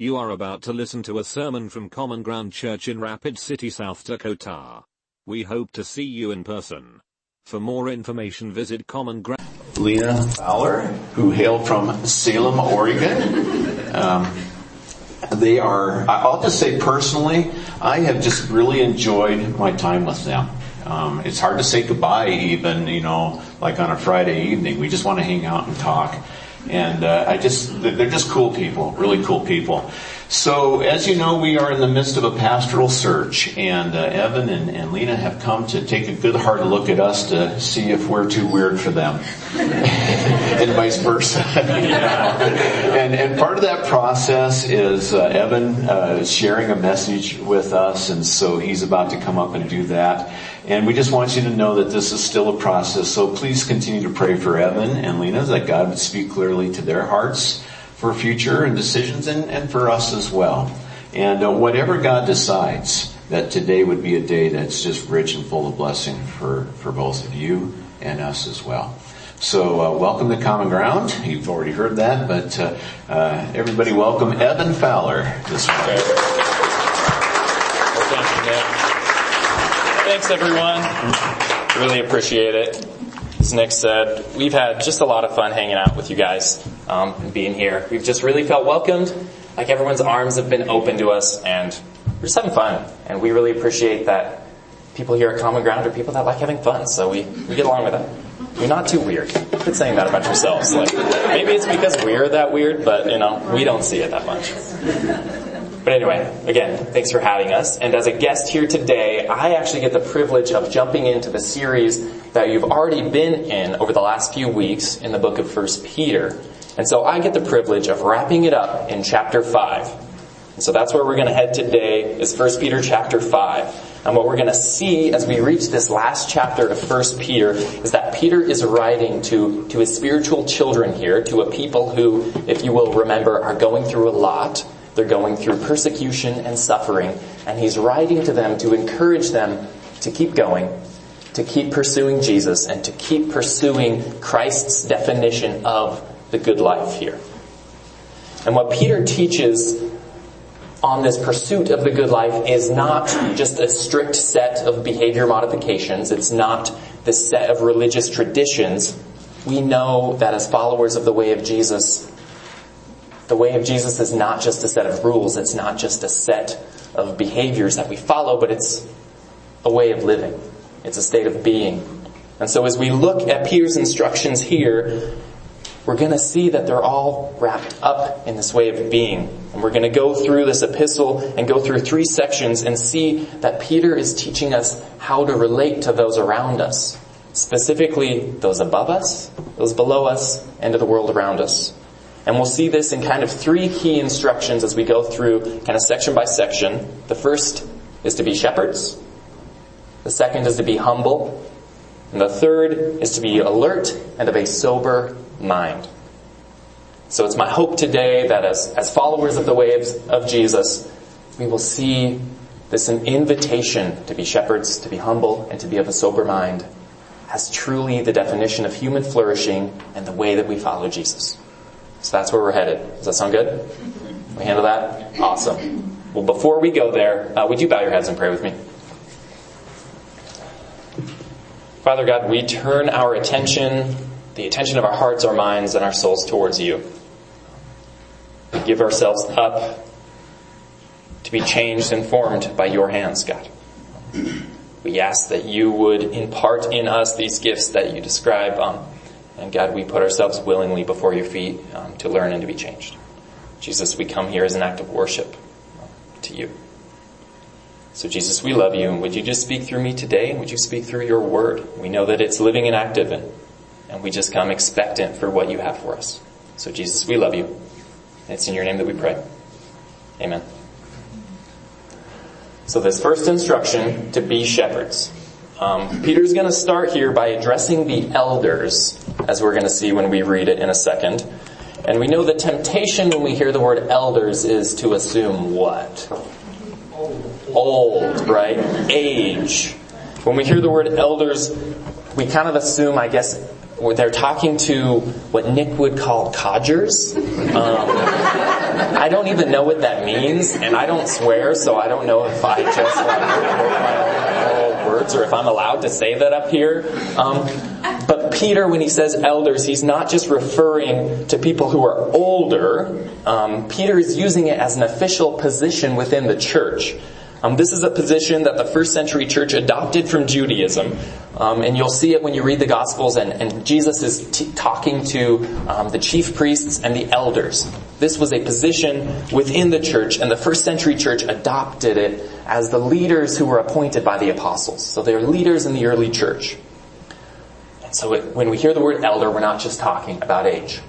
You are about to listen to a sermon from Common Ground Church in Rapid City, South Dakota. We hope to see you in person. For more information, visit Common Ground. Lena Fowler, who hailed from Salem, Oregon. Um, they are, I'll just say personally, I have just really enjoyed my time with them. Um, it's hard to say goodbye even, you know, like on a Friday evening. We just want to hang out and talk. And uh, I just, they're just cool people, really cool people. So as you know, we are in the midst of a pastoral search, and uh, Evan and, and, Lena have come to take a good hard look at us to see if we're too weird for them, and vice versa. and, and part of that process is uh, Evan uh, sharing a message with us, and so he's about to come up and do that. And we just want you to know that this is still a process, so please continue to pray for Evan and Lena that God would speak clearly to their hearts for future and decisions and, and for us as well. And uh, whatever God decides, that today would be a day that's just rich and full of blessing for, for both of you and us as well. So uh, welcome to Common Ground. You've already heard that, but uh, uh everybody welcome Evan Fowler this morning. Thanks everyone. Really appreciate it as Nick said, we've had just a lot of fun hanging out with you guys um, and being here. We've just really felt welcomed, like everyone's arms have been open to us, and we're just having fun. And we really appreciate that people here at Common Ground are people that like having fun, so we, we get along with that. You're not too weird. Quit saying that about yourselves. Like, maybe it's because we're that weird, but you know, we don't see it that much. But anyway, again, thanks for having us. And as a guest here today, I actually get the privilege of jumping into the series that you've already been in over the last few weeks in the book of First Peter. And so I get the privilege of wrapping it up in chapter 5. And so that's where we're going to head today is 1 Peter chapter 5. And what we're going to see as we reach this last chapter of 1 Peter is that Peter is writing to, to his spiritual children here, to a people who, if you will remember, are going through a lot. They're going through persecution and suffering, and he's writing to them to encourage them to keep going, to keep pursuing Jesus, and to keep pursuing Christ's definition of the good life here. And what Peter teaches on this pursuit of the good life is not just a strict set of behavior modifications. It's not the set of religious traditions. We know that as followers of the way of Jesus, the way of Jesus is not just a set of rules, it's not just a set of behaviors that we follow, but it's a way of living. It's a state of being. And so as we look at Peter's instructions here, we're going to see that they're all wrapped up in this way of being. And we're going to go through this epistle and go through three sections and see that Peter is teaching us how to relate to those around us. Specifically, those above us, those below us, and to the world around us. And we'll see this in kind of three key instructions as we go through kind of section by section. The first is to be shepherds. The second is to be humble. And the third is to be alert and of a sober mind. So it's my hope today that as, as followers of the ways of Jesus, we will see this an invitation to be shepherds, to be humble, and to be of a sober mind as truly the definition of human flourishing and the way that we follow Jesus. So that's where we're headed. Does that sound good? We handle that? Awesome. Well, before we go there, uh, would you bow your heads and pray with me? Father God, we turn our attention, the attention of our hearts, our minds, and our souls towards you. We give ourselves up to be changed and formed by your hands, God. We ask that you would impart in us these gifts that you describe um, and God, we put ourselves willingly before your feet um, to learn and to be changed. Jesus, we come here as an act of worship to you. So Jesus, we love you and would you just speak through me today would you speak through your word? We know that it's living and active and, and we just come expectant for what you have for us. So Jesus, we love you. It's in your name that we pray. Amen. So this first instruction to be shepherds. Um, Peter's going to start here by addressing the elders, as we're going to see when we read it in a second. And we know the temptation when we hear the word elders is to assume what? Old, right? Age. When we hear the word elders, we kind of assume, I guess, they're talking to what Nick would call codgers. Um, I don't even know what that means, and I don't swear, so I don't know if I just like words or if I'm allowed to say that up here. Um, but Peter, when he says elders, he's not just referring to people who are older. Um, Peter is using it as an official position within the church. Um, this is a position that the first century church adopted from Judaism. Um, and you'll see it when you read the Gospels, and, and Jesus is t- talking to um, the chief priests and the elders. This was a position within the church, and the first century church adopted it as the leaders who were appointed by the apostles. So they're leaders in the early church. And so it, when we hear the word elder, we're not just talking about age.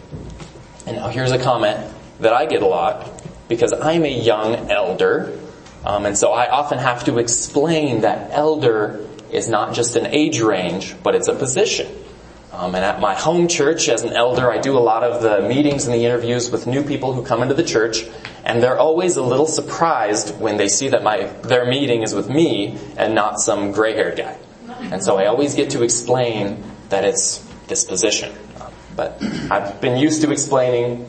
And now here's a comment that I get a lot, because I'm a young elder, um, and so I often have to explain that elder is not just an age range, but it's a position. Um, and at my home church, as an elder, I do a lot of the meetings and the interviews with new people who come into the church, and they're always a little surprised when they see that my their meeting is with me and not some gray-haired guy. And so I always get to explain that it's this position. But I've been used to explaining,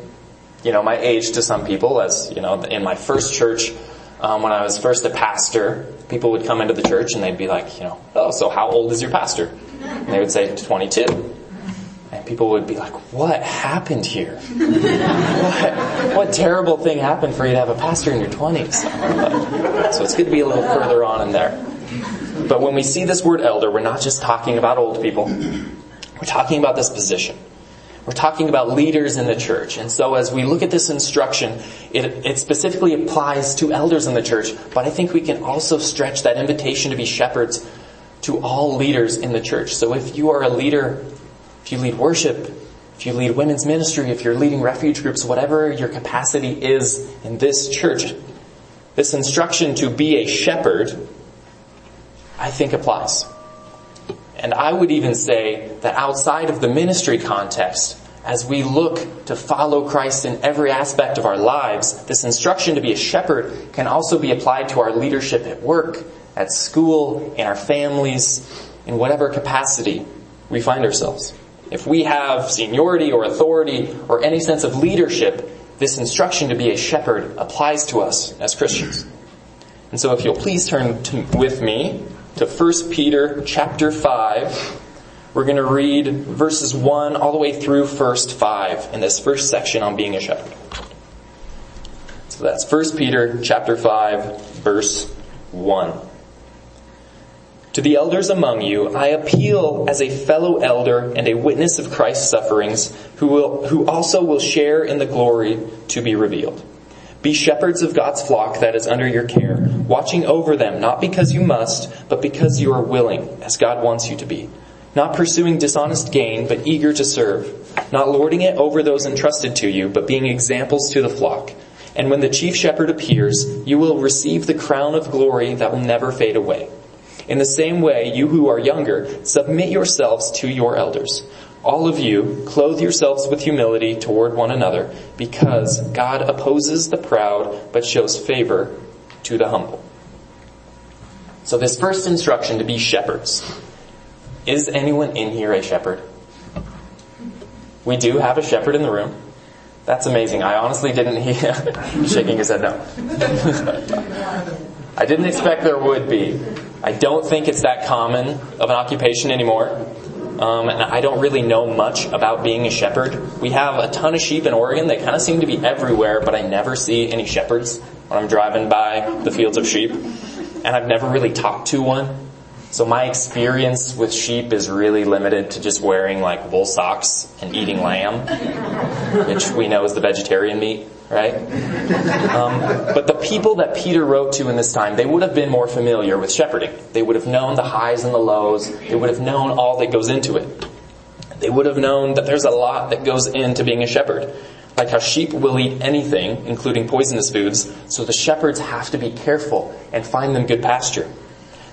you know, my age to some people, as you know, in my first church um, when I was first a pastor, people would come into the church and they'd be like, you know, oh, so how old is your pastor? And they would say 22. And people would be like, what happened here? what, what terrible thing happened for you to have a pastor in your 20s? so it's good to be a little further on in there. But when we see this word elder, we're not just talking about old people. We're talking about this position. We're talking about leaders in the church. And so as we look at this instruction, it, it, specifically applies to elders in the church, but I think we can also stretch that invitation to be shepherds to all leaders in the church. So if you are a leader, if you lead worship, if you lead women's ministry, if you're leading refuge groups, whatever your capacity is in this church, this instruction to be a shepherd, I think applies. And I would even say that outside of the ministry context, as we look to follow Christ in every aspect of our lives, this instruction to be a shepherd can also be applied to our leadership at work, at school, in our families, in whatever capacity we find ourselves. If we have seniority or authority or any sense of leadership, this instruction to be a shepherd applies to us as Christians. And so if you'll please turn to, with me to 1 Peter chapter 5. We're going to read verses 1 all the way through first 5 in this first section on being a shepherd. So that's 1 Peter chapter 5 verse 1. To the elders among you, I appeal as a fellow elder and a witness of Christ's sufferings, who will, who also will share in the glory to be revealed. Be shepherds of God's flock that is under your care, watching over them, not because you must, but because you are willing, as God wants you to be. Not pursuing dishonest gain, but eager to serve. Not lording it over those entrusted to you, but being examples to the flock. And when the chief shepherd appears, you will receive the crown of glory that will never fade away. In the same way, you who are younger, submit yourselves to your elders. All of you, clothe yourselves with humility toward one another, because God opposes the proud, but shows favor to the humble. So this first instruction to be shepherds. Is anyone in here a shepherd? We do have a shepherd in the room. That's amazing. I honestly didn't hear, shaking his head no. I didn't expect there would be. I don't think it's that common of an occupation anymore. Um, and I don't really know much about being a shepherd. We have a ton of sheep in Oregon. They kind of seem to be everywhere, but I never see any shepherds when I'm driving by the fields of sheep. And I've never really talked to one. So my experience with sheep is really limited to just wearing like wool socks and eating lamb, which we know is the vegetarian meat, right? Um, but the people that Peter wrote to in this time, they would have been more familiar with shepherding. They would have known the highs and the lows. They would have known all that goes into it. They would have known that there's a lot that goes into being a shepherd. Like how sheep will eat anything, including poisonous foods, so the shepherds have to be careful and find them good pasture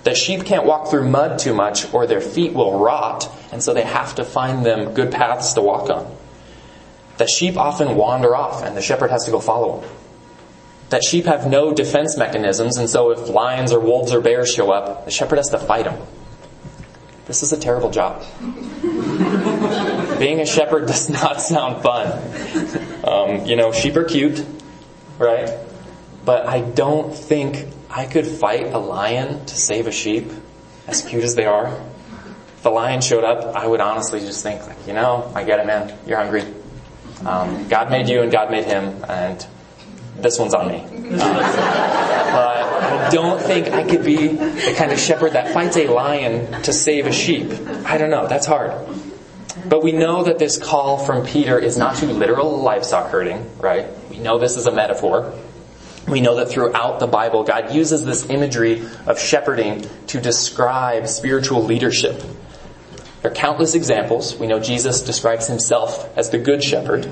that sheep can't walk through mud too much or their feet will rot, and so they have to find them good paths to walk on. That sheep often wander off and the shepherd has to go follow them. That sheep have no defense mechanisms, and so if lions or wolves or bears show up, the shepherd has to fight them. This is a terrible job. Being a shepherd does not sound fun. Um, you know, sheep are cute. right? But I don't think I could fight a lion to save a sheep, as cute as they are. If a lion showed up, I would honestly just think like, you know, I get it man, you're hungry. Um, God made you and God made him and this one's on me. Um, but I don't think I could be the kind of shepherd that fights a lion to save a sheep. I don't know, that's hard. But we know that this call from Peter is not to literal livestock herding, right? We know this is a metaphor. We know that throughout the Bible, God uses this imagery of shepherding to describe spiritual leadership. There are countless examples. We know Jesus describes himself as the good shepherd.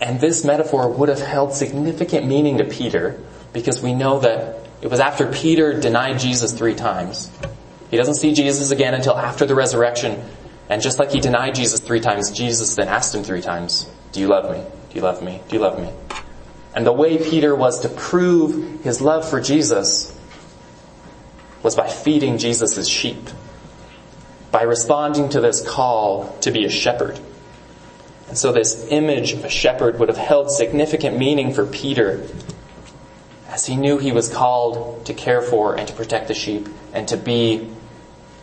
And this metaphor would have held significant meaning to Peter because we know that it was after Peter denied Jesus three times. He doesn't see Jesus again until after the resurrection. And just like he denied Jesus three times, Jesus then asked him three times, do you love me? Do you love me? Do you love me? And the way Peter was to prove his love for Jesus was by feeding Jesus' sheep. By responding to this call to be a shepherd. And so this image of a shepherd would have held significant meaning for Peter as he knew he was called to care for and to protect the sheep and to be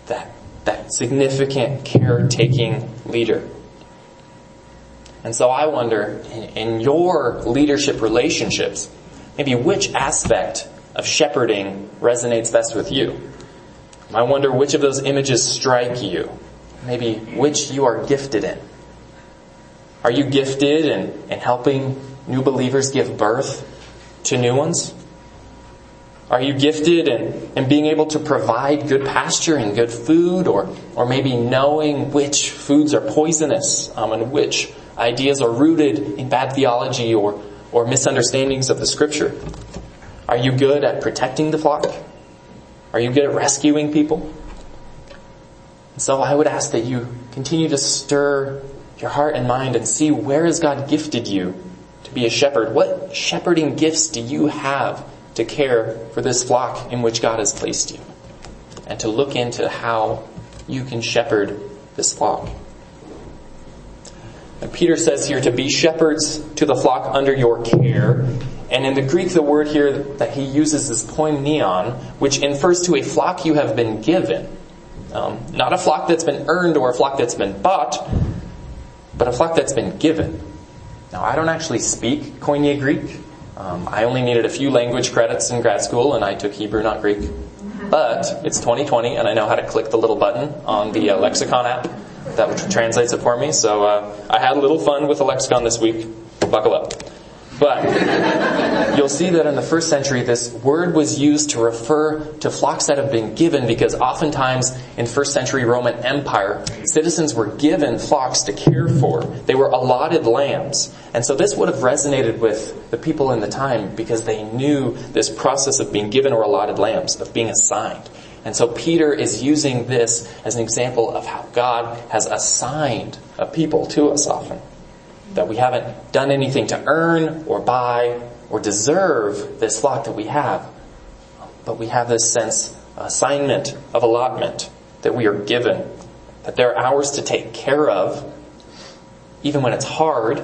that, that significant caretaking leader. And so I wonder, in, in your leadership relationships, maybe which aspect of shepherding resonates best with you? I wonder which of those images strike you. Maybe which you are gifted in. Are you gifted in, in helping new believers give birth to new ones? Are you gifted in, in being able to provide good pasture and good food or, or maybe knowing which foods are poisonous um, and which ideas are rooted in bad theology or, or misunderstandings of the scripture? Are you good at protecting the flock? Are you good at rescuing people? So I would ask that you continue to stir your heart and mind and see where has God gifted you to be a shepherd? What shepherding gifts do you have to care for this flock in which God has placed you? And to look into how you can shepherd this flock. And Peter says here to be shepherds to the flock under your care. And in the Greek, the word here that he uses is poimeon, which infers to a flock you have been given. Um, not a flock that's been earned or a flock that's been bought, but a flock that's been given. Now, I don't actually speak Koine Greek. Um, I only needed a few language credits in grad school, and I took Hebrew, not Greek. But it's 2020, and I know how to click the little button on the uh, lexicon app that translates it for me. So uh, I had a little fun with the lexicon this week. Buckle up. But you'll see that in the first century, this word was used to refer to flocks that have been given because oftentimes in first century Roman Empire, citizens were given flocks to care for. They were allotted lambs. And so this would have resonated with the people in the time because they knew this process of being given or allotted lambs, of being assigned. And so Peter is using this as an example of how God has assigned a people to us often. That we haven't done anything to earn or buy or deserve this flock that we have. But we have this sense assignment of allotment that we are given. That they're ours to take care of, even when it's hard,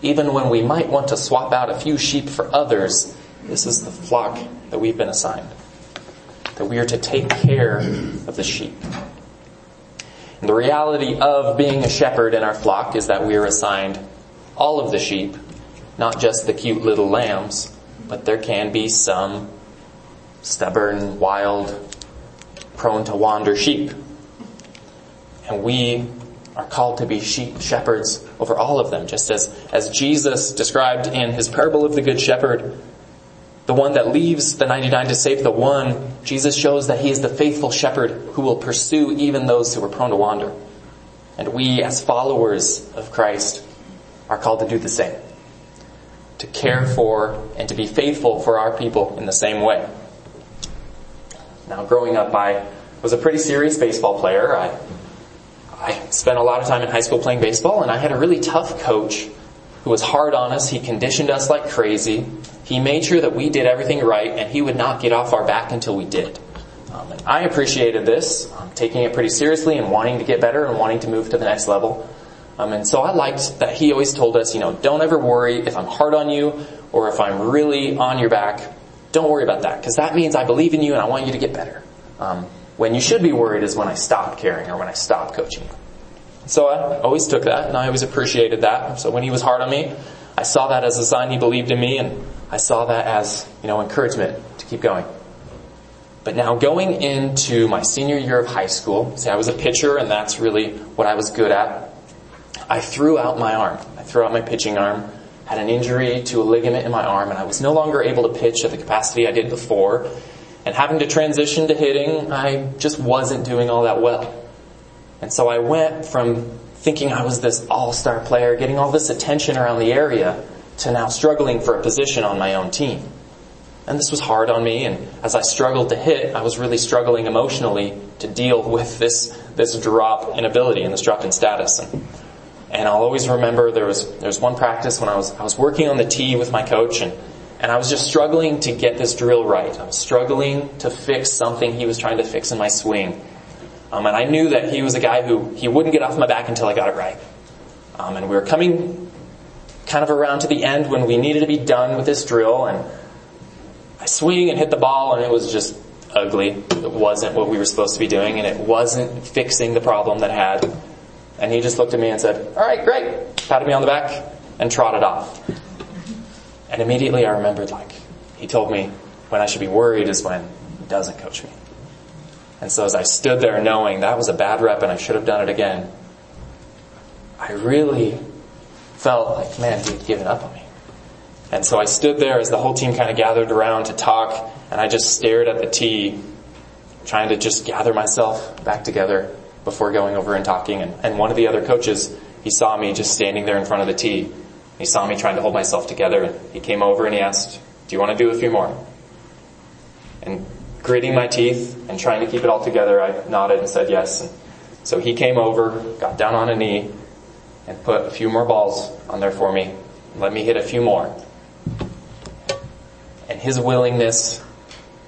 even when we might want to swap out a few sheep for others. This is the flock that we've been assigned that we are to take care of the sheep. And the reality of being a shepherd in our flock is that we are assigned all of the sheep, not just the cute little lambs, but there can be some stubborn, wild, prone to wander sheep. And we are called to be sheep shepherds over all of them, just as, as Jesus described in his parable of the Good Shepherd the one that leaves the 99 to save the one, Jesus shows that he is the faithful shepherd who will pursue even those who are prone to wander. And we as followers of Christ are called to do the same. To care for and to be faithful for our people in the same way. Now growing up, I was a pretty serious baseball player. I, I spent a lot of time in high school playing baseball and I had a really tough coach who was hard on us. He conditioned us like crazy. He made sure that we did everything right and he would not get off our back until we did. Um, and I appreciated this, um, taking it pretty seriously and wanting to get better and wanting to move to the next level. Um, and so I liked that he always told us, you know, don't ever worry if I'm hard on you or if I'm really on your back, don't worry about that because that means I believe in you and I want you to get better. Um, when you should be worried is when I stop caring or when I stop coaching. So I always took that and I always appreciated that. So when he was hard on me, I saw that as a sign he believed in me and I saw that as, you know, encouragement to keep going. But now going into my senior year of high school, see I was a pitcher and that's really what I was good at. I threw out my arm. I threw out my pitching arm, had an injury to a ligament in my arm and I was no longer able to pitch at the capacity I did before. And having to transition to hitting, I just wasn't doing all that well. And so I went from thinking I was this all-star player, getting all this attention around the area, to now struggling for a position on my own team. And this was hard on me, and as I struggled to hit, I was really struggling emotionally to deal with this, this drop in ability and this drop in status. And, and I'll always remember there was, there was one practice when I was, I was working on the tee with my coach and, and I was just struggling to get this drill right. I was struggling to fix something he was trying to fix in my swing. Um, and I knew that he was a guy who he wouldn't get off my back until I got it right. Um, and we were coming kind of around to the end when we needed to be done with this drill, and I swing and hit the ball, and it was just ugly. It wasn't what we were supposed to be doing, and it wasn't fixing the problem that had. And he just looked at me and said, "All right, great," patted me on the back, and trotted off. And immediately I remembered, like, he told me when I should be worried is when he doesn't coach me. And so as I stood there knowing that was a bad rep and I should have done it again, I really felt like, man, he'd given up on me. And so I stood there as the whole team kind of gathered around to talk and I just stared at the tee, trying to just gather myself back together before going over and talking. And, and one of the other coaches, he saw me just standing there in front of the tee. He saw me trying to hold myself together and he came over and he asked, do you want to do a few more? And gritting my teeth and trying to keep it all together, I nodded and said yes. And so he came over, got down on a knee, and put a few more balls on there for me. Let me hit a few more. And his willingness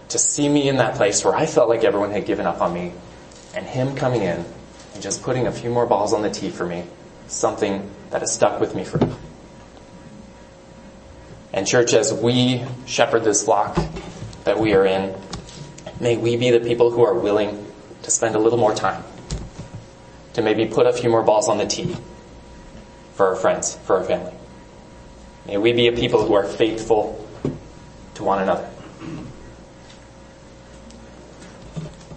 to see me in that place where I felt like everyone had given up on me, and him coming in and just putting a few more balls on the tee for me, something that has stuck with me forever. And church, as we shepherd this flock that we are in, May we be the people who are willing to spend a little more time to maybe put a few more balls on the tee for our friends, for our family. May we be a people who are faithful to one another.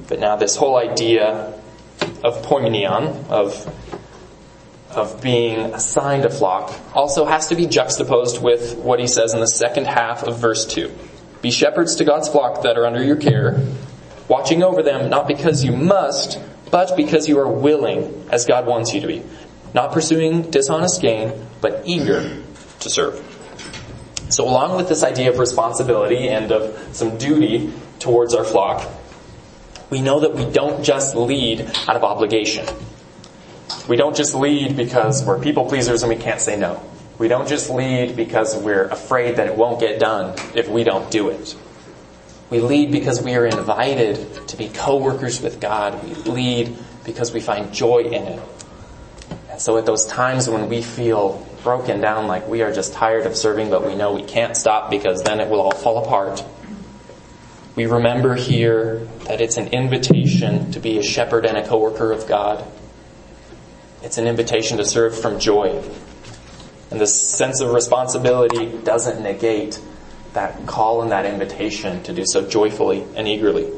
But now this whole idea of poimenion, of, of being assigned a flock, also has to be juxtaposed with what he says in the second half of verse 2. Be shepherds to God's flock that are under your care, watching over them not because you must, but because you are willing as God wants you to be. Not pursuing dishonest gain, but eager to serve. So along with this idea of responsibility and of some duty towards our flock, we know that we don't just lead out of obligation. We don't just lead because we're people pleasers and we can't say no. We don't just lead because we're afraid that it won't get done if we don't do it. We lead because we are invited to be co-workers with God. We lead because we find joy in it. And so at those times when we feel broken down like we are just tired of serving but we know we can't stop because then it will all fall apart, we remember here that it's an invitation to be a shepherd and a co-worker of God. It's an invitation to serve from joy. And this sense of responsibility doesn't negate that call and that invitation to do so joyfully and eagerly.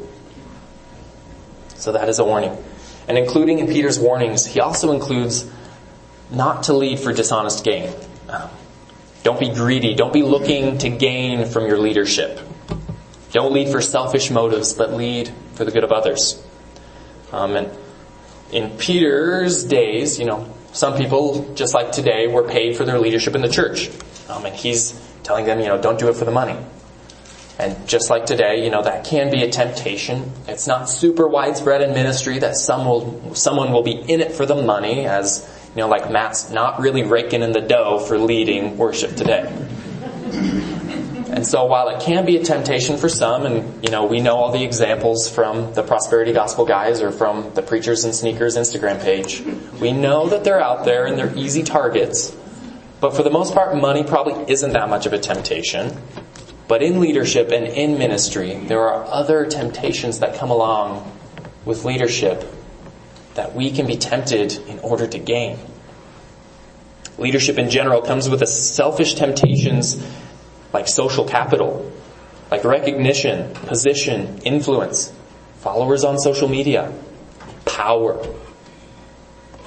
So that is a warning. And including in Peter's warnings, he also includes not to lead for dishonest gain. Don't be greedy. Don't be looking to gain from your leadership. Don't lead for selfish motives, but lead for the good of others. Um, and in Peter's days, you know, some people, just like today, were paid for their leadership in the church. Um, and he's telling them, you know, don't do it for the money. And just like today, you know, that can be a temptation. It's not super widespread in ministry that some will, someone will be in it for the money as, you know, like Matt's not really raking in the dough for leading worship today. And so while it can be a temptation for some, and you know, we know all the examples from the prosperity gospel guys or from the preachers and sneakers Instagram page, we know that they're out there and they're easy targets. But for the most part, money probably isn't that much of a temptation. But in leadership and in ministry, there are other temptations that come along with leadership that we can be tempted in order to gain. Leadership in general comes with a selfish temptations like social capital, like recognition, position, influence, followers on social media, power.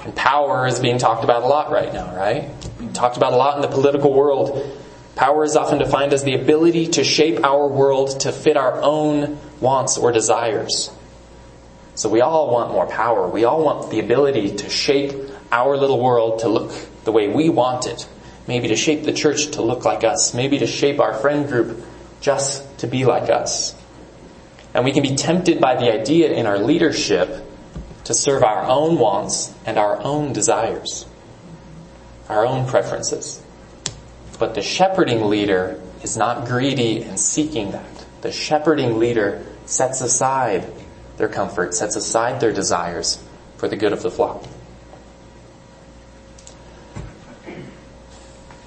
And power is being talked about a lot right now, right? Talked about a lot in the political world. Power is often defined as the ability to shape our world to fit our own wants or desires. So we all want more power. We all want the ability to shape our little world to look the way we want it. Maybe to shape the church to look like us. Maybe to shape our friend group just to be like us. And we can be tempted by the idea in our leadership to serve our own wants and our own desires, our own preferences. But the shepherding leader is not greedy and seeking that. The shepherding leader sets aside their comfort, sets aside their desires for the good of the flock.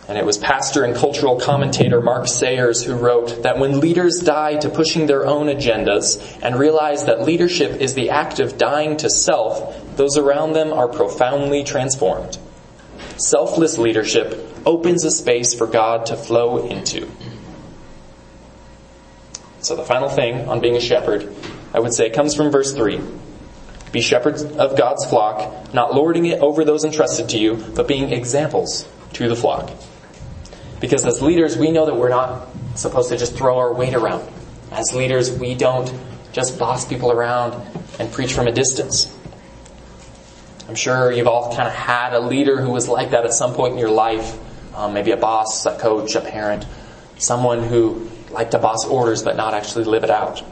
And it was pastor and cultural commentator Mark Sayers who wrote that when leaders die to pushing their own agendas and realize that leadership is the act of dying to self, those around them are profoundly transformed. Selfless leadership opens a space for God to flow into. So the final thing on being a shepherd, I would say comes from verse 3. Be shepherds of God's flock, not lording it over those entrusted to you, but being examples to the flock. Because as leaders, we know that we're not supposed to just throw our weight around. As leaders, we don't just boss people around and preach from a distance. I'm sure you've all kind of had a leader who was like that at some point in your life. Um, maybe a boss, a coach, a parent, someone who liked to boss orders but not actually live it out.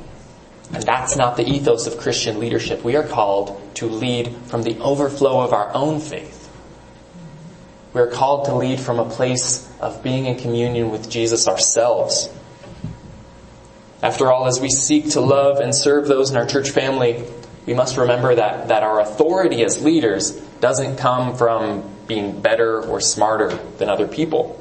And that's not the ethos of Christian leadership. We are called to lead from the overflow of our own faith. We are called to lead from a place of being in communion with Jesus ourselves. After all, as we seek to love and serve those in our church family, we must remember that, that our authority as leaders doesn't come from being better or smarter than other people.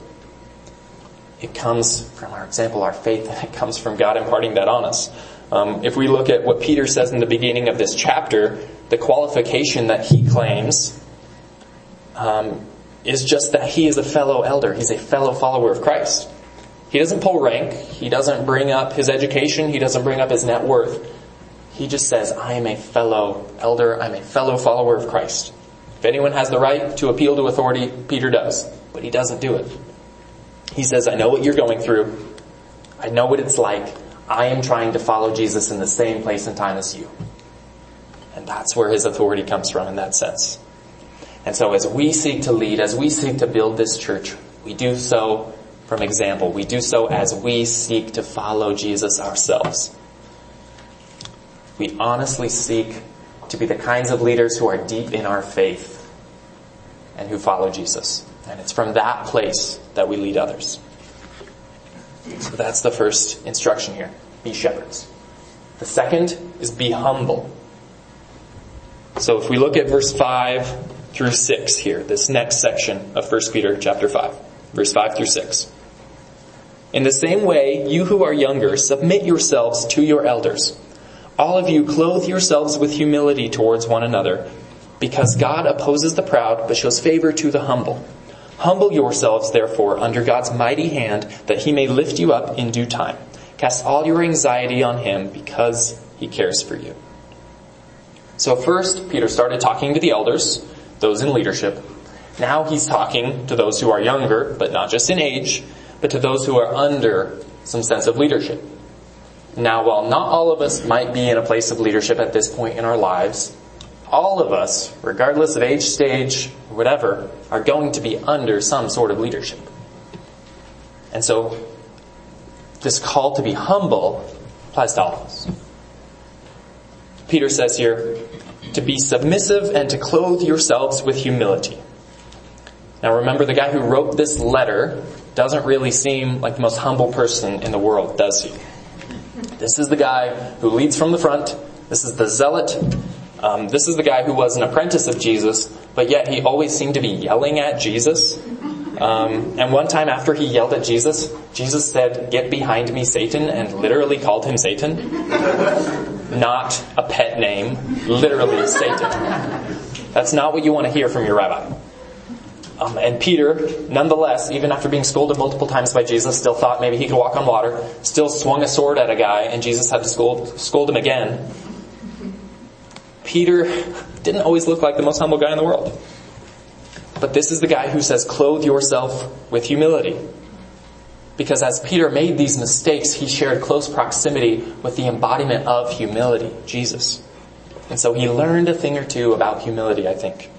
It comes from our example, our faith, and it comes from God imparting that on us. Um, if we look at what Peter says in the beginning of this chapter, the qualification that he claims um, is just that he is a fellow elder. He's a fellow follower of Christ. He doesn't pull rank. He doesn't bring up his education. He doesn't bring up his net worth. He just says, I am a fellow elder. I'm a fellow follower of Christ. If anyone has the right to appeal to authority, Peter does. But he doesn't do it. He says, I know what you're going through. I know what it's like. I am trying to follow Jesus in the same place and time as you. And that's where his authority comes from in that sense. And so as we seek to lead, as we seek to build this church, we do so from example. We do so as we seek to follow Jesus ourselves. We honestly seek to be the kinds of leaders who are deep in our faith and who follow Jesus. And it's from that place that we lead others. So that's the first instruction here. Be shepherds. The second is be humble. So if we look at verse 5 through 6 here, this next section of 1 Peter chapter 5, verse 5 through 6. In the same way, you who are younger, submit yourselves to your elders. All of you clothe yourselves with humility towards one another, because God opposes the proud, but shows favor to the humble. Humble yourselves, therefore, under God's mighty hand, that he may lift you up in due time. Cast all your anxiety on him, because he cares for you. So first, Peter started talking to the elders, those in leadership. Now he's talking to those who are younger, but not just in age, but to those who are under some sense of leadership. Now, while not all of us might be in a place of leadership at this point in our lives, all of us, regardless of age, stage, whatever, are going to be under some sort of leadership. And so, this call to be humble applies to all of us. Peter says here, to be submissive and to clothe yourselves with humility. Now remember, the guy who wrote this letter doesn't really seem like the most humble person in the world, does he? This is the guy who leads from the front. This is the zealot. Um, this is the guy who was an apprentice of Jesus, but yet he always seemed to be yelling at Jesus Um, and one time after he yelled at Jesus, Jesus said, get behind me, Satan, and literally called him Satan. Not a pet name, literally Satan. That's not what you want to hear from your rabbi. Um, and Peter, nonetheless, even after being scolded multiple times by Jesus, still thought maybe he could walk on water, still swung a sword at a guy, and Jesus had to scold, scold him again. Peter didn't always look like the most humble guy in the world. But this is the guy who says, clothe yourself with humility. Because as Peter made these mistakes, he shared close proximity with the embodiment of humility, Jesus. And so he learned a thing or two about humility, I think.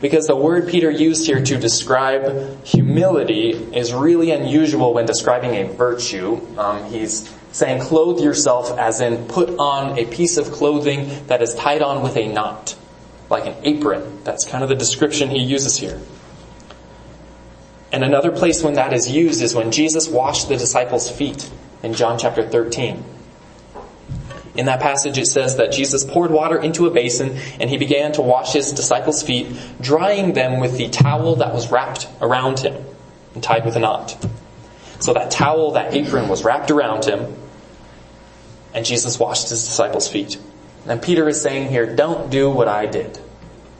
Because the word Peter used here to describe humility is really unusual when describing a virtue. Um, he's saying clothe yourself as in put on a piece of clothing that is tied on with a knot like an apron. That's kind of the description he uses here. And another place when that is used is when Jesus washed the disciples' feet in John chapter 13. In that passage it says that Jesus poured water into a basin and he began to wash his disciples' feet, drying them with the towel that was wrapped around him and tied with a knot. So that towel, that apron was wrapped around him and Jesus washed his disciples' feet. And Peter is saying here, don't do what I did.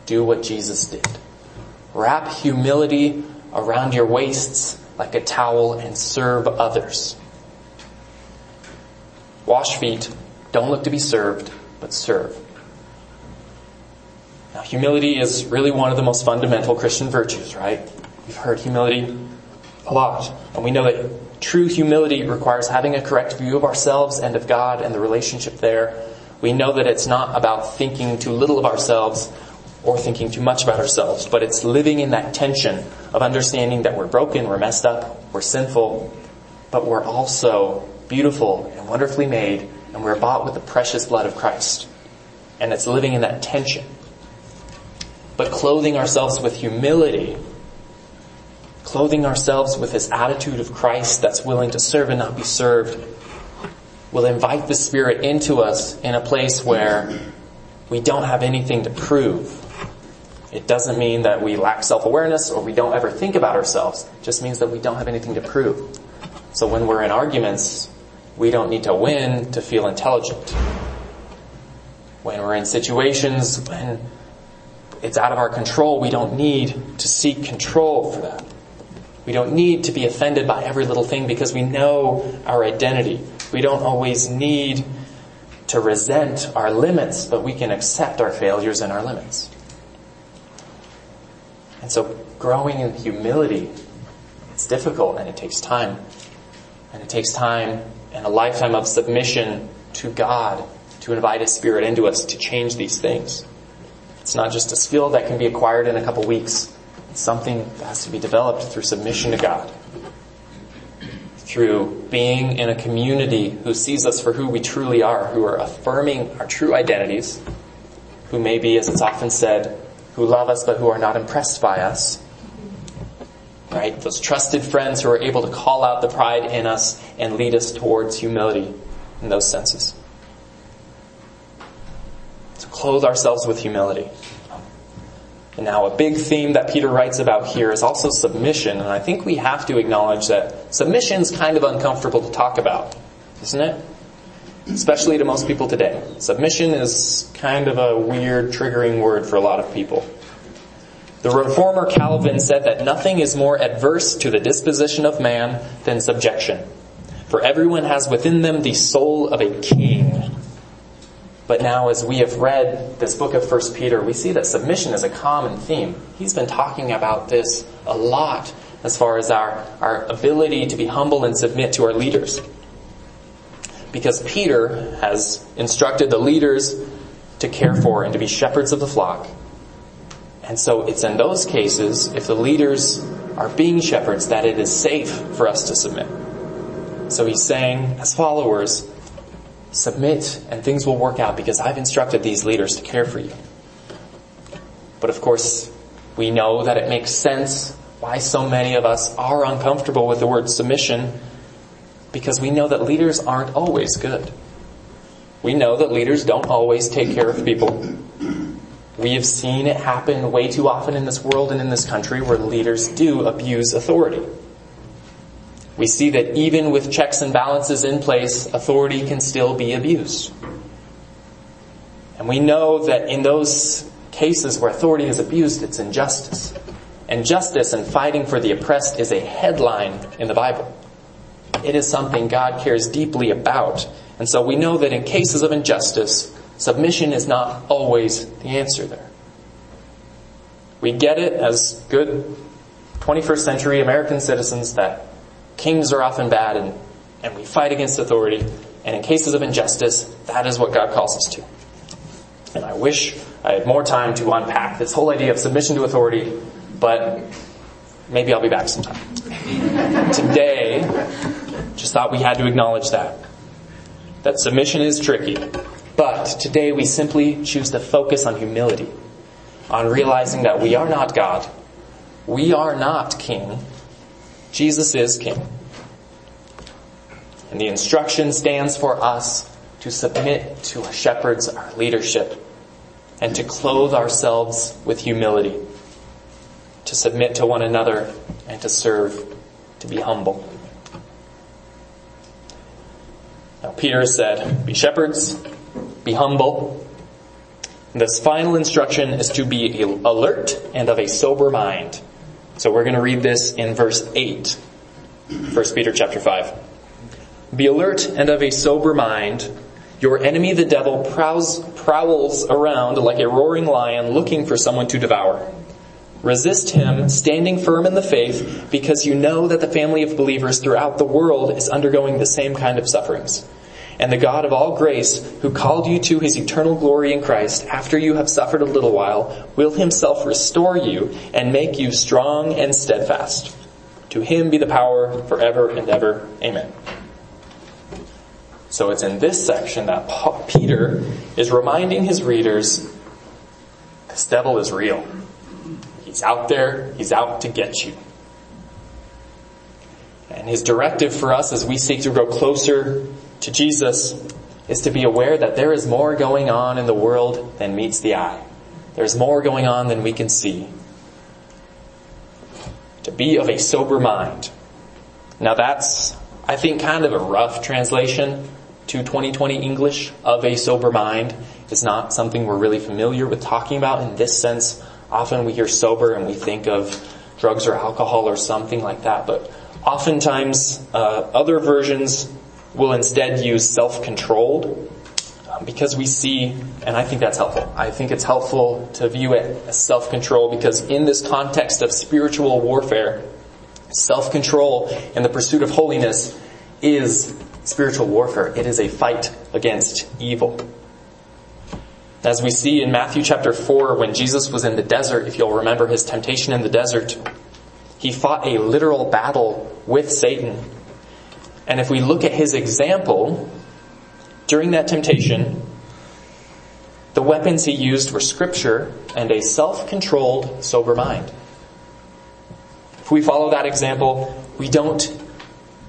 Do what Jesus did. Wrap humility around your waists like a towel and serve others. Wash feet. Don't look to be served, but serve. Now humility is really one of the most fundamental Christian virtues, right? We've heard humility a lot. And we know that true humility requires having a correct view of ourselves and of God and the relationship there we know that it's not about thinking too little of ourselves or thinking too much about ourselves, but it's living in that tension of understanding that we're broken, we're messed up, we're sinful, but we're also beautiful and wonderfully made, and we're bought with the precious blood of Christ. And it's living in that tension. But clothing ourselves with humility, clothing ourselves with this attitude of Christ that's willing to serve and not be served, will invite the Spirit into us in a place where we don't have anything to prove. It doesn't mean that we lack self-awareness or we don't ever think about ourselves. It just means that we don't have anything to prove. So when we're in arguments, we don't need to win to feel intelligent. When we're in situations when it's out of our control, we don't need to seek control for that. We don't need to be offended by every little thing because we know our identity. We don't always need to resent our limits, but we can accept our failures and our limits. And so growing in humility, it's difficult and it takes time. And it takes time and a lifetime of submission to God to invite His Spirit into us to change these things. It's not just a skill that can be acquired in a couple weeks. It's something that has to be developed through submission to God through being in a community who sees us for who we truly are, who are affirming our true identities, who may be, as it's often said, who love us but who are not impressed by us. Right? Those trusted friends who are able to call out the pride in us and lead us towards humility in those senses. To clothe ourselves with humility. And now a big theme that Peter writes about here is also submission, and I think we have to acknowledge that submission is kind of uncomfortable to talk about, isn't it? Especially to most people today. Submission is kind of a weird, triggering word for a lot of people. The reformer Calvin said that nothing is more adverse to the disposition of man than subjection. For everyone has within them the soul of a king. But now as we have read this book of 1 Peter, we see that submission is a common theme. He's been talking about this a lot as far as our, our ability to be humble and submit to our leaders. Because Peter has instructed the leaders to care for and to be shepherds of the flock. And so it's in those cases, if the leaders are being shepherds, that it is safe for us to submit. So he's saying, as followers, submit and things will work out because I've instructed these leaders to care for you. But of course, we know that it makes sense why so many of us are uncomfortable with the word submission because we know that leaders aren't always good. We know that leaders don't always take care of people. We have seen it happen way too often in this world and in this country where leaders do abuse authority. We see that even with checks and balances in place, authority can still be abused. And we know that in those cases where authority is abused, it's injustice. And justice and fighting for the oppressed is a headline in the Bible. It is something God cares deeply about. And so we know that in cases of injustice, submission is not always the answer there. We get it as good 21st century American citizens that kings are often bad and, and we fight against authority. And in cases of injustice, that is what God calls us to. And I wish I had more time to unpack this whole idea of submission to authority, but maybe I'll be back sometime. Today, just thought we had to acknowledge that. That submission is tricky. But today we simply choose to focus on humility, on realizing that we are not God. We are not king. Jesus is king. And the instruction stands for us to submit to our shepherds, our leadership, and to clothe ourselves with humility, to submit to one another and to serve, to be humble. Now Peter said, be shepherds, be humble. This final instruction is to be alert and of a sober mind. So we're going to read this in verse 8. 1 Peter chapter 5. Be alert and of a sober mind. Your enemy the devil prowls, prowls around like a roaring lion looking for someone to devour. Resist him, standing firm in the faith, because you know that the family of believers throughout the world is undergoing the same kind of sufferings. And the God of all grace, who called you to his eternal glory in Christ, after you have suffered a little while, will himself restore you and make you strong and steadfast. To him be the power forever and ever. Amen. So it's in this section that Peter is reminding his readers this devil is real. He's out there, he's out to get you. And his directive for us as we seek to grow closer to Jesus is to be aware that there is more going on in the world than meets the eye. There's more going on than we can see. To be of a sober mind. Now that's, I think, kind of a rough translation to 2020 English of a sober mind. It's not something we're really familiar with talking about in this sense Often we hear sober and we think of drugs or alcohol or something like that, but oftentimes uh, other versions will instead use self-controlled um, because we see, and I think that's helpful. I think it's helpful to view it as self-control because in this context of spiritual warfare, self-control and the pursuit of holiness is spiritual warfare. It is a fight against evil. As we see in Matthew chapter 4, when Jesus was in the desert, if you'll remember his temptation in the desert, he fought a literal battle with Satan. And if we look at his example, during that temptation, the weapons he used were scripture and a self-controlled, sober mind. If we follow that example, we don't,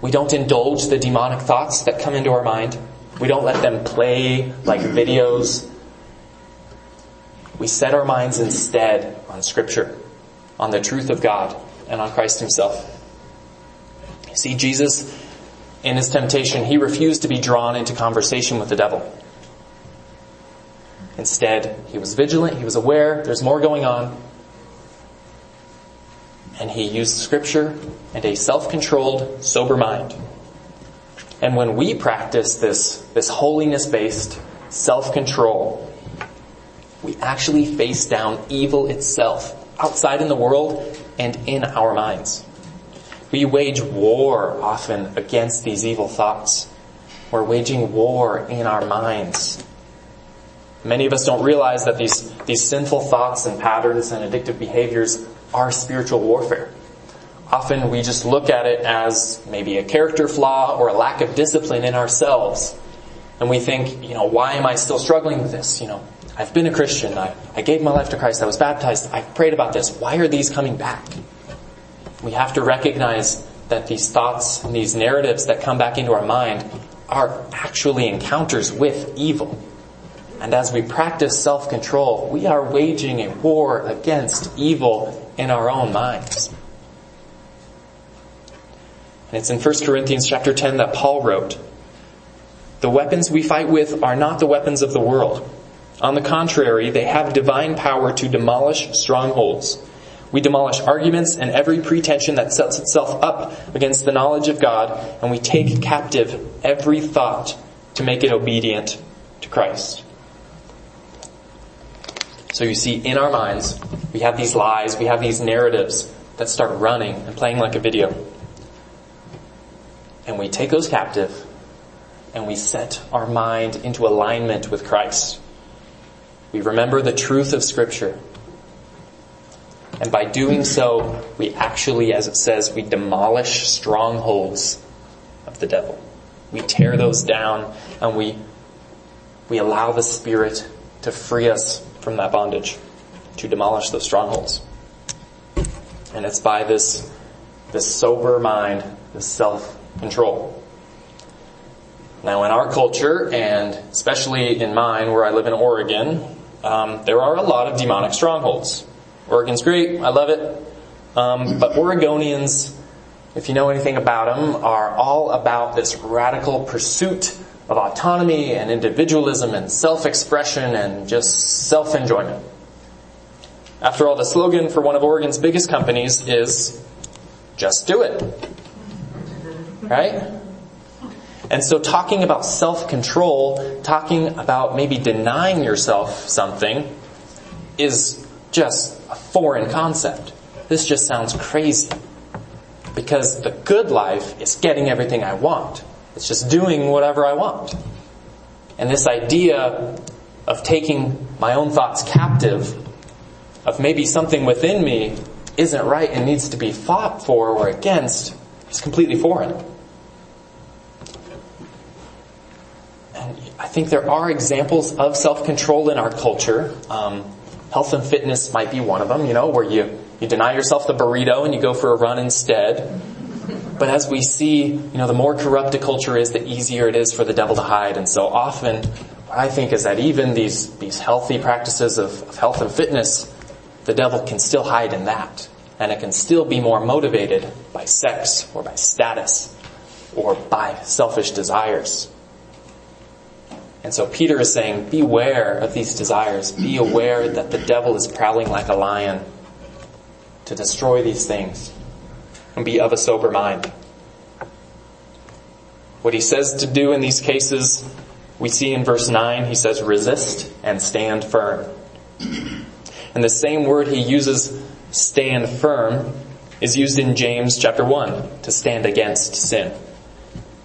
we don't indulge the demonic thoughts that come into our mind. We don't let them play like videos we set our minds instead on Scripture, on the truth of God, and on Christ Himself. See, Jesus, in His temptation, He refused to be drawn into conversation with the devil. Instead, He was vigilant, He was aware, there's more going on, and He used Scripture and a self-controlled, sober mind. And when we practice this, this holiness-based self-control, we actually face down evil itself outside in the world and in our minds. We wage war often against these evil thoughts. We're waging war in our minds. Many of us don't realize that these, these sinful thoughts and patterns and addictive behaviors are spiritual warfare. Often we just look at it as maybe a character flaw or a lack of discipline in ourselves. And we think, you know, why am I still struggling with this? You know, I've been a Christian. I, I gave my life to Christ. I was baptized. I prayed about this. Why are these coming back? We have to recognize that these thoughts and these narratives that come back into our mind are actually encounters with evil. And as we practice self-control, we are waging a war against evil in our own minds. And it's in 1 Corinthians chapter 10 that Paul wrote, The weapons we fight with are not the weapons of the world. On the contrary, they have divine power to demolish strongholds. We demolish arguments and every pretension that sets itself up against the knowledge of God, and we take captive every thought to make it obedient to Christ. So you see, in our minds, we have these lies, we have these narratives that start running and playing like a video. And we take those captive and we set our mind into alignment with Christ. We remember the truth of scripture. And by doing so, we actually, as it says, we demolish strongholds of the devil. We tear those down and we, we allow the Spirit to free us from that bondage, to demolish those strongholds. And it's by this, this sober mind, this self-control. Now in our culture, and especially in mine where I live in Oregon, um, there are a lot of demonic strongholds. Oregon's great, I love it. Um, but Oregonians, if you know anything about them, are all about this radical pursuit of autonomy and individualism and self-expression and just self-enjoyment. After all, the slogan for one of Oregon's biggest companies is, just do it. Right? And so talking about self-control, talking about maybe denying yourself something is just a foreign concept. This just sounds crazy. Because the good life is getting everything I want. It's just doing whatever I want. And this idea of taking my own thoughts captive, of maybe something within me isn't right and needs to be fought for or against, is completely foreign. And I think there are examples of self-control in our culture. Um, health and fitness might be one of them, you know, where you, you deny yourself the burrito and you go for a run instead. But as we see, you know, the more corrupt a culture is, the easier it is for the devil to hide. And so often, what I think is that even these, these healthy practices of, of health and fitness, the devil can still hide in that. And it can still be more motivated by sex or by status or by selfish desires. And so Peter is saying, beware of these desires. Be aware that the devil is prowling like a lion to destroy these things and be of a sober mind. What he says to do in these cases, we see in verse 9, he says resist and stand firm. And the same word he uses, stand firm, is used in James chapter 1 to stand against sin.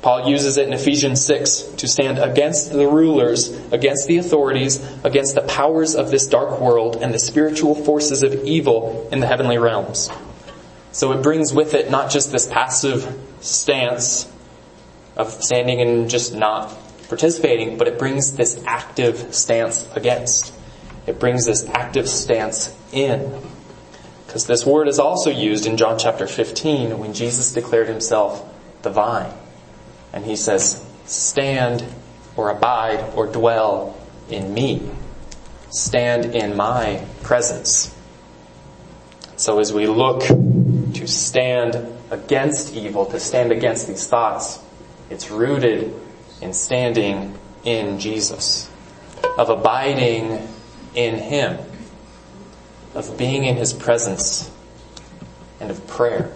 Paul uses it in Ephesians 6 to stand against the rulers, against the authorities, against the powers of this dark world and the spiritual forces of evil in the heavenly realms. So it brings with it not just this passive stance of standing and just not participating, but it brings this active stance against. It brings this active stance in. Because this word is also used in John chapter 15 when Jesus declared himself the vine. And he says, stand or abide or dwell in me. Stand in my presence. So as we look to stand against evil, to stand against these thoughts, it's rooted in standing in Jesus, of abiding in Him, of being in His presence, and of prayer.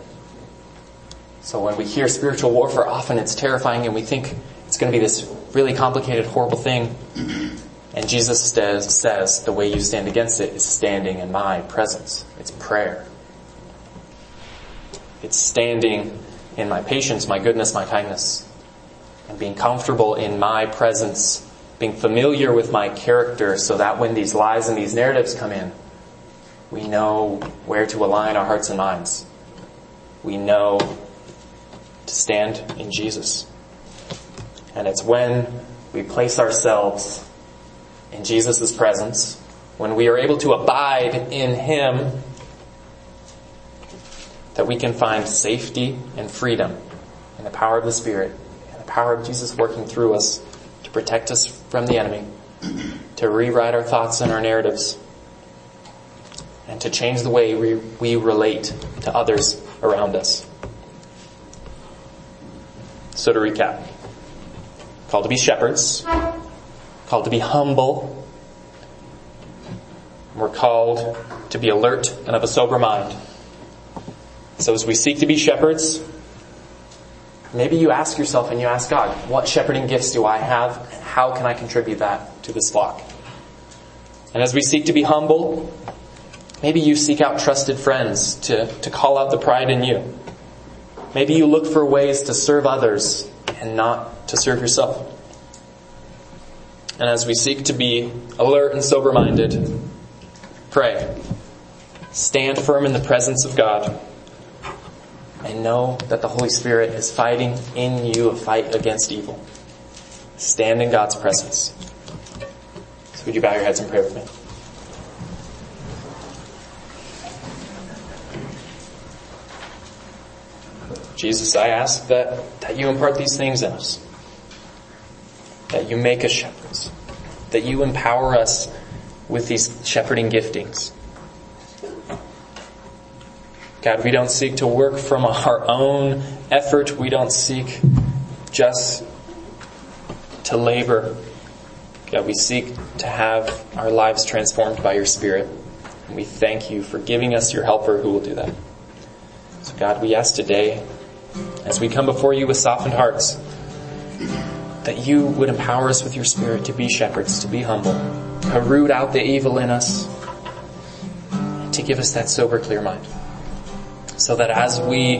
So when we hear spiritual warfare, often it's terrifying and we think it's going to be this really complicated, horrible thing. And Jesus says, says the way you stand against it is standing in my presence. It's prayer. It's standing in my patience, my goodness, my kindness, and being comfortable in my presence, being familiar with my character so that when these lies and these narratives come in, we know where to align our hearts and minds. We know to stand in Jesus. And it's when we place ourselves in Jesus' presence, when we are able to abide in Him, that we can find safety and freedom in the power of the Spirit and the power of Jesus working through us to protect us from the enemy, to rewrite our thoughts and our narratives, and to change the way we, we relate to others around us. So to recap, called to be shepherds, called to be humble, we're called to be alert and of a sober mind. So as we seek to be shepherds, maybe you ask yourself and you ask God, what shepherding gifts do I have? How can I contribute that to this flock? And as we seek to be humble, maybe you seek out trusted friends to, to call out the pride in you. Maybe you look for ways to serve others and not to serve yourself. And as we seek to be alert and sober minded, pray. Stand firm in the presence of God and know that the Holy Spirit is fighting in you a fight against evil. Stand in God's presence. So would you bow your heads and pray with me? Jesus, I ask that, that you impart these things in us. That you make us shepherds. That you empower us with these shepherding giftings. God, we don't seek to work from our own effort. We don't seek just to labor. God, we seek to have our lives transformed by your Spirit. And we thank you for giving us your helper who will do that. So God, we ask today, as we come before you with softened hearts, that you would empower us with your Spirit to be shepherds, to be humble, to root out the evil in us, to give us that sober, clear mind. So that as we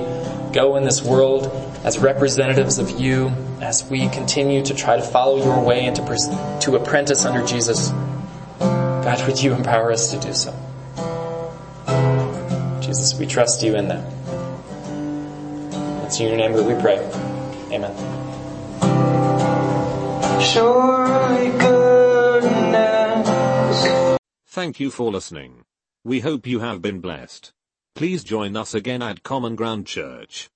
go in this world as representatives of you, as we continue to try to follow your way and to, to apprentice under Jesus, God, would you empower us to do so? Jesus, we trust you in that. It's in your name that we pray. Amen. Thank you for listening. We hope you have been blessed. Please join us again at Common Ground Church.